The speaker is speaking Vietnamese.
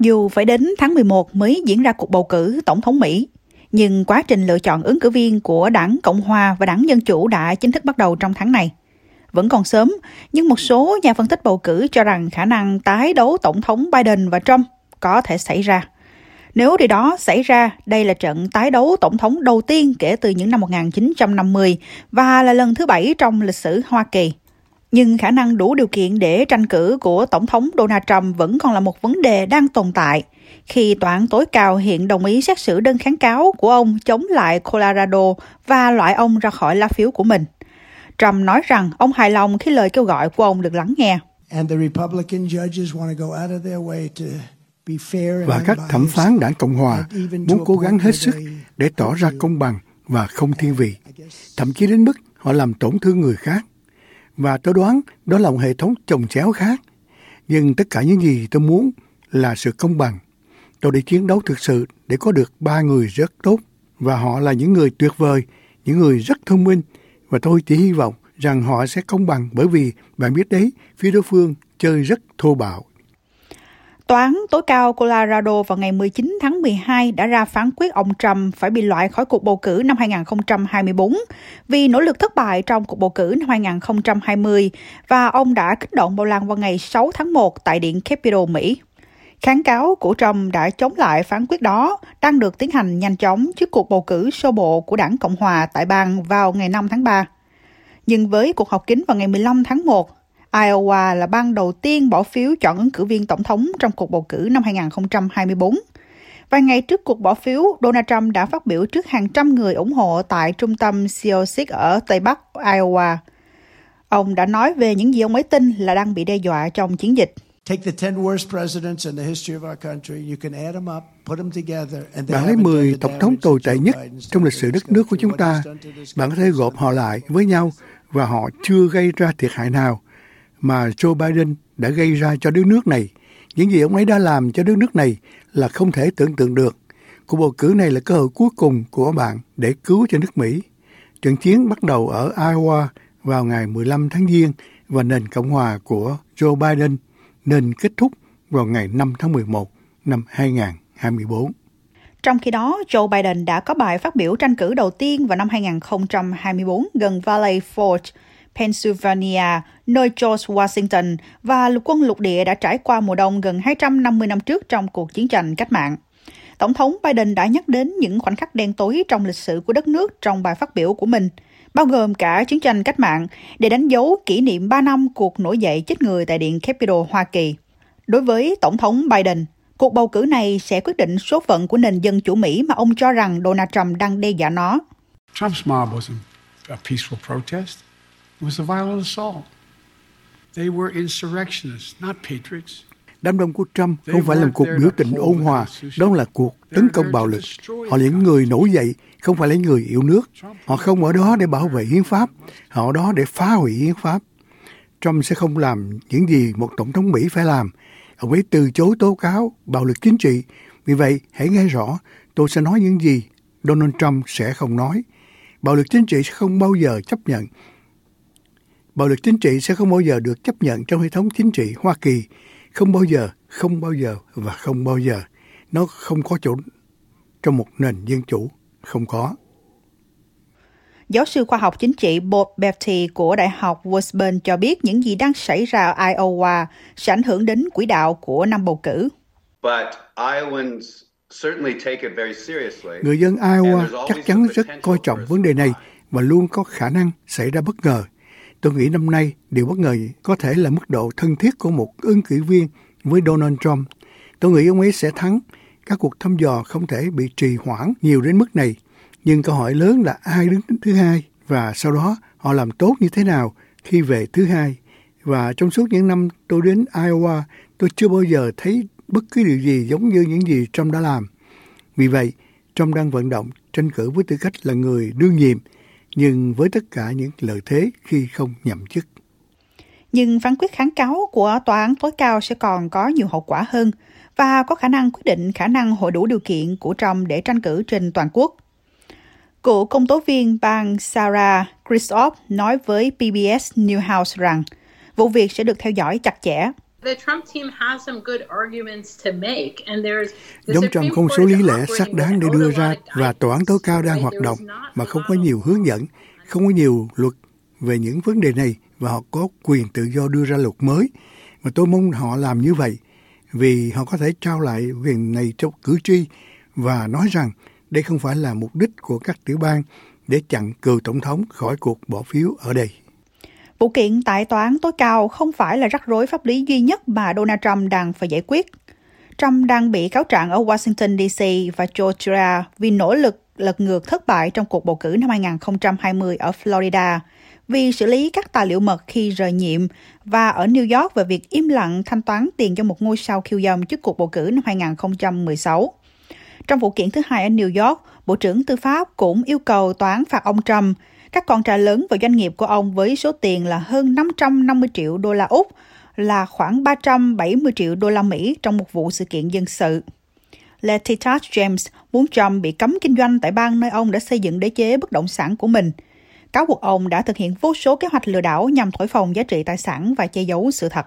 dù phải đến tháng 11 mới diễn ra cuộc bầu cử tổng thống Mỹ, nhưng quá trình lựa chọn ứng cử viên của đảng Cộng Hòa và đảng Dân Chủ đã chính thức bắt đầu trong tháng này. Vẫn còn sớm, nhưng một số nhà phân tích bầu cử cho rằng khả năng tái đấu Tổng thống Biden và Trump có thể xảy ra. Nếu điều đó xảy ra, đây là trận tái đấu tổng thống đầu tiên kể từ những năm 1950 và là lần thứ bảy trong lịch sử Hoa Kỳ. Nhưng khả năng đủ điều kiện để tranh cử của Tổng thống Donald Trump vẫn còn là một vấn đề đang tồn tại khi tòa án tối cao hiện đồng ý xét xử đơn kháng cáo của ông chống lại Colorado và loại ông ra khỏi lá phiếu của mình. Trump nói rằng ông hài lòng khi lời kêu gọi của ông được lắng nghe. Và các thẩm phán đảng Cộng Hòa muốn cố gắng hết sức để tỏ ra công bằng và không thiên vị, thậm chí đến mức họ làm tổn thương người khác. Và tôi đoán đó là một hệ thống chồng chéo khác. Nhưng tất cả những gì tôi muốn là sự công bằng. Tôi đi chiến đấu thực sự để có được ba người rất tốt và họ là những người tuyệt vời, những người rất thông minh và tôi chỉ hy vọng rằng họ sẽ công bằng bởi vì bạn biết đấy, phía đối phương chơi rất thô bạo. Tòa án tối cao Colorado vào ngày 19 tháng 12 đã ra phán quyết ông Trump phải bị loại khỏi cuộc bầu cử năm 2024 vì nỗ lực thất bại trong cuộc bầu cử năm 2020 và ông đã kích động bầu lan vào ngày 6 tháng 1 tại Điện Capitol, Mỹ. Kháng cáo của Trump đã chống lại phán quyết đó đang được tiến hành nhanh chóng trước cuộc bầu cử sơ bộ của đảng Cộng Hòa tại bang vào ngày 5 tháng 3. Nhưng với cuộc họp kín vào ngày 15 tháng 1, Iowa là bang đầu tiên bỏ phiếu chọn ứng cử viên tổng thống trong cuộc bầu cử năm 2024. Vài ngày trước cuộc bỏ phiếu, Donald Trump đã phát biểu trước hàng trăm người ủng hộ tại trung tâm Sioux ở Tây Bắc Iowa. Ông đã nói về những gì ông ấy tin là đang bị đe dọa trong chiến dịch. Bạn lấy 10 tổng thống tồi tệ nhất trong lịch sử đất nước của chúng ta. Bạn có thể gộp họ lại với nhau và họ chưa gây ra thiệt hại nào mà Joe Biden đã gây ra cho đất nước này. Những gì ông ấy đã làm cho đất nước này là không thể tưởng tượng được. Cuộc bầu cử này là cơ hội cuối cùng của bạn để cứu cho nước Mỹ. Trận chiến bắt đầu ở Iowa vào ngày 15 tháng Giêng và nền Cộng hòa của Joe Biden nên kết thúc vào ngày 5 tháng 11 năm 2024. Trong khi đó, Joe Biden đã có bài phát biểu tranh cử đầu tiên vào năm 2024 gần Valley Forge, Pennsylvania, nơi George Washington và lục quân lục địa đã trải qua mùa đông gần 250 năm trước trong cuộc chiến tranh cách mạng. Tổng thống Biden đã nhắc đến những khoảnh khắc đen tối trong lịch sử của đất nước trong bài phát biểu của mình, bao gồm cả chiến tranh cách mạng, để đánh dấu kỷ niệm 3 năm cuộc nổi dậy chết người tại Điện Capitol Hoa Kỳ. Đối với Tổng thống Biden, cuộc bầu cử này sẽ quyết định số phận của nền dân chủ Mỹ mà ông cho rằng Donald Trump đang đe dọa nó. Trump's mob was a peaceful protest. It was a violent assault. They were insurrectionists, not patriots. Đám đông của Trump không phải là một cuộc biểu tình ôn hòa, đó là cuộc tấn công bạo lực. Họ là những người nổi dậy, không phải là người yêu nước. Họ không ở đó để bảo vệ hiến pháp, họ ở đó để phá hủy hiến pháp. Trump sẽ không làm những gì một tổng thống Mỹ phải làm. Ông ấy từ chối tố cáo bạo lực chính trị. Vì vậy, hãy nghe rõ, tôi sẽ nói những gì Donald Trump sẽ không nói. Bạo lực chính trị sẽ không bao giờ chấp nhận Bạo lực chính trị sẽ không bao giờ được chấp nhận trong hệ thống chính trị Hoa Kỳ. Không bao giờ, không bao giờ và không bao giờ. Nó không có chỗ trong một nền dân chủ. Không có. Giáo sư khoa học chính trị Bob Bertie của Đại học Washburn cho biết những gì đang xảy ra ở Iowa sẽ ảnh hưởng đến quỹ đạo của năm bầu cử. Người dân Iowa chắc chắn rất coi trọng vấn đề này và luôn có khả năng xảy ra bất ngờ Tôi nghĩ năm nay điều bất ngờ có thể là mức độ thân thiết của một ứng cử viên với Donald Trump. Tôi nghĩ ông ấy sẽ thắng. Các cuộc thăm dò không thể bị trì hoãn nhiều đến mức này. Nhưng câu hỏi lớn là ai đứng thứ hai và sau đó họ làm tốt như thế nào khi về thứ hai. Và trong suốt những năm tôi đến Iowa, tôi chưa bao giờ thấy bất cứ điều gì giống như những gì Trump đã làm. Vì vậy, Trump đang vận động tranh cử với tư cách là người đương nhiệm nhưng với tất cả những lợi thế khi không nhậm chức. Nhưng phán quyết kháng cáo của tòa án tối cao sẽ còn có nhiều hậu quả hơn và có khả năng quyết định khả năng hội đủ điều kiện của Trump để tranh cử trên toàn quốc. Cựu công tố viên bang Sarah Christoph nói với PBS Newhouse rằng vụ việc sẽ được theo dõi chặt chẽ. Giống Trump không số lý lẽ xác đáng để đưa ra và tòa án tối cao đang hoạt động mà không có nhiều hướng dẫn, không có nhiều luật về những vấn đề này và họ có quyền tự do đưa ra luật mới. Mà tôi mong họ làm như vậy vì họ có thể trao lại quyền này cho cử tri và nói rằng đây không phải là mục đích của các tiểu bang để chặn cựu tổng thống khỏi cuộc bỏ phiếu ở đây. Vụ kiện tại tòa án tối cao không phải là rắc rối pháp lý duy nhất mà Donald Trump đang phải giải quyết. Trump đang bị cáo trạng ở Washington DC và Georgia vì nỗ lực lật ngược thất bại trong cuộc bầu cử năm 2020 ở Florida, vì xử lý các tài liệu mật khi rời nhiệm và ở New York về việc im lặng thanh toán tiền cho một ngôi sao khiêu dâm trước cuộc bầu cử năm 2016. Trong vụ kiện thứ hai ở New York, Bộ trưởng Tư pháp cũng yêu cầu tòa án phạt ông Trump các con trai lớn và doanh nghiệp của ông với số tiền là hơn 550 triệu đô la Úc, là khoảng 370 triệu đô la Mỹ trong một vụ sự kiện dân sự. Letitia James muốn Trump bị cấm kinh doanh tại bang nơi ông đã xây dựng đế chế bất động sản của mình. Cáo buộc ông đã thực hiện vô số kế hoạch lừa đảo nhằm thổi phồng giá trị tài sản và che giấu sự thật.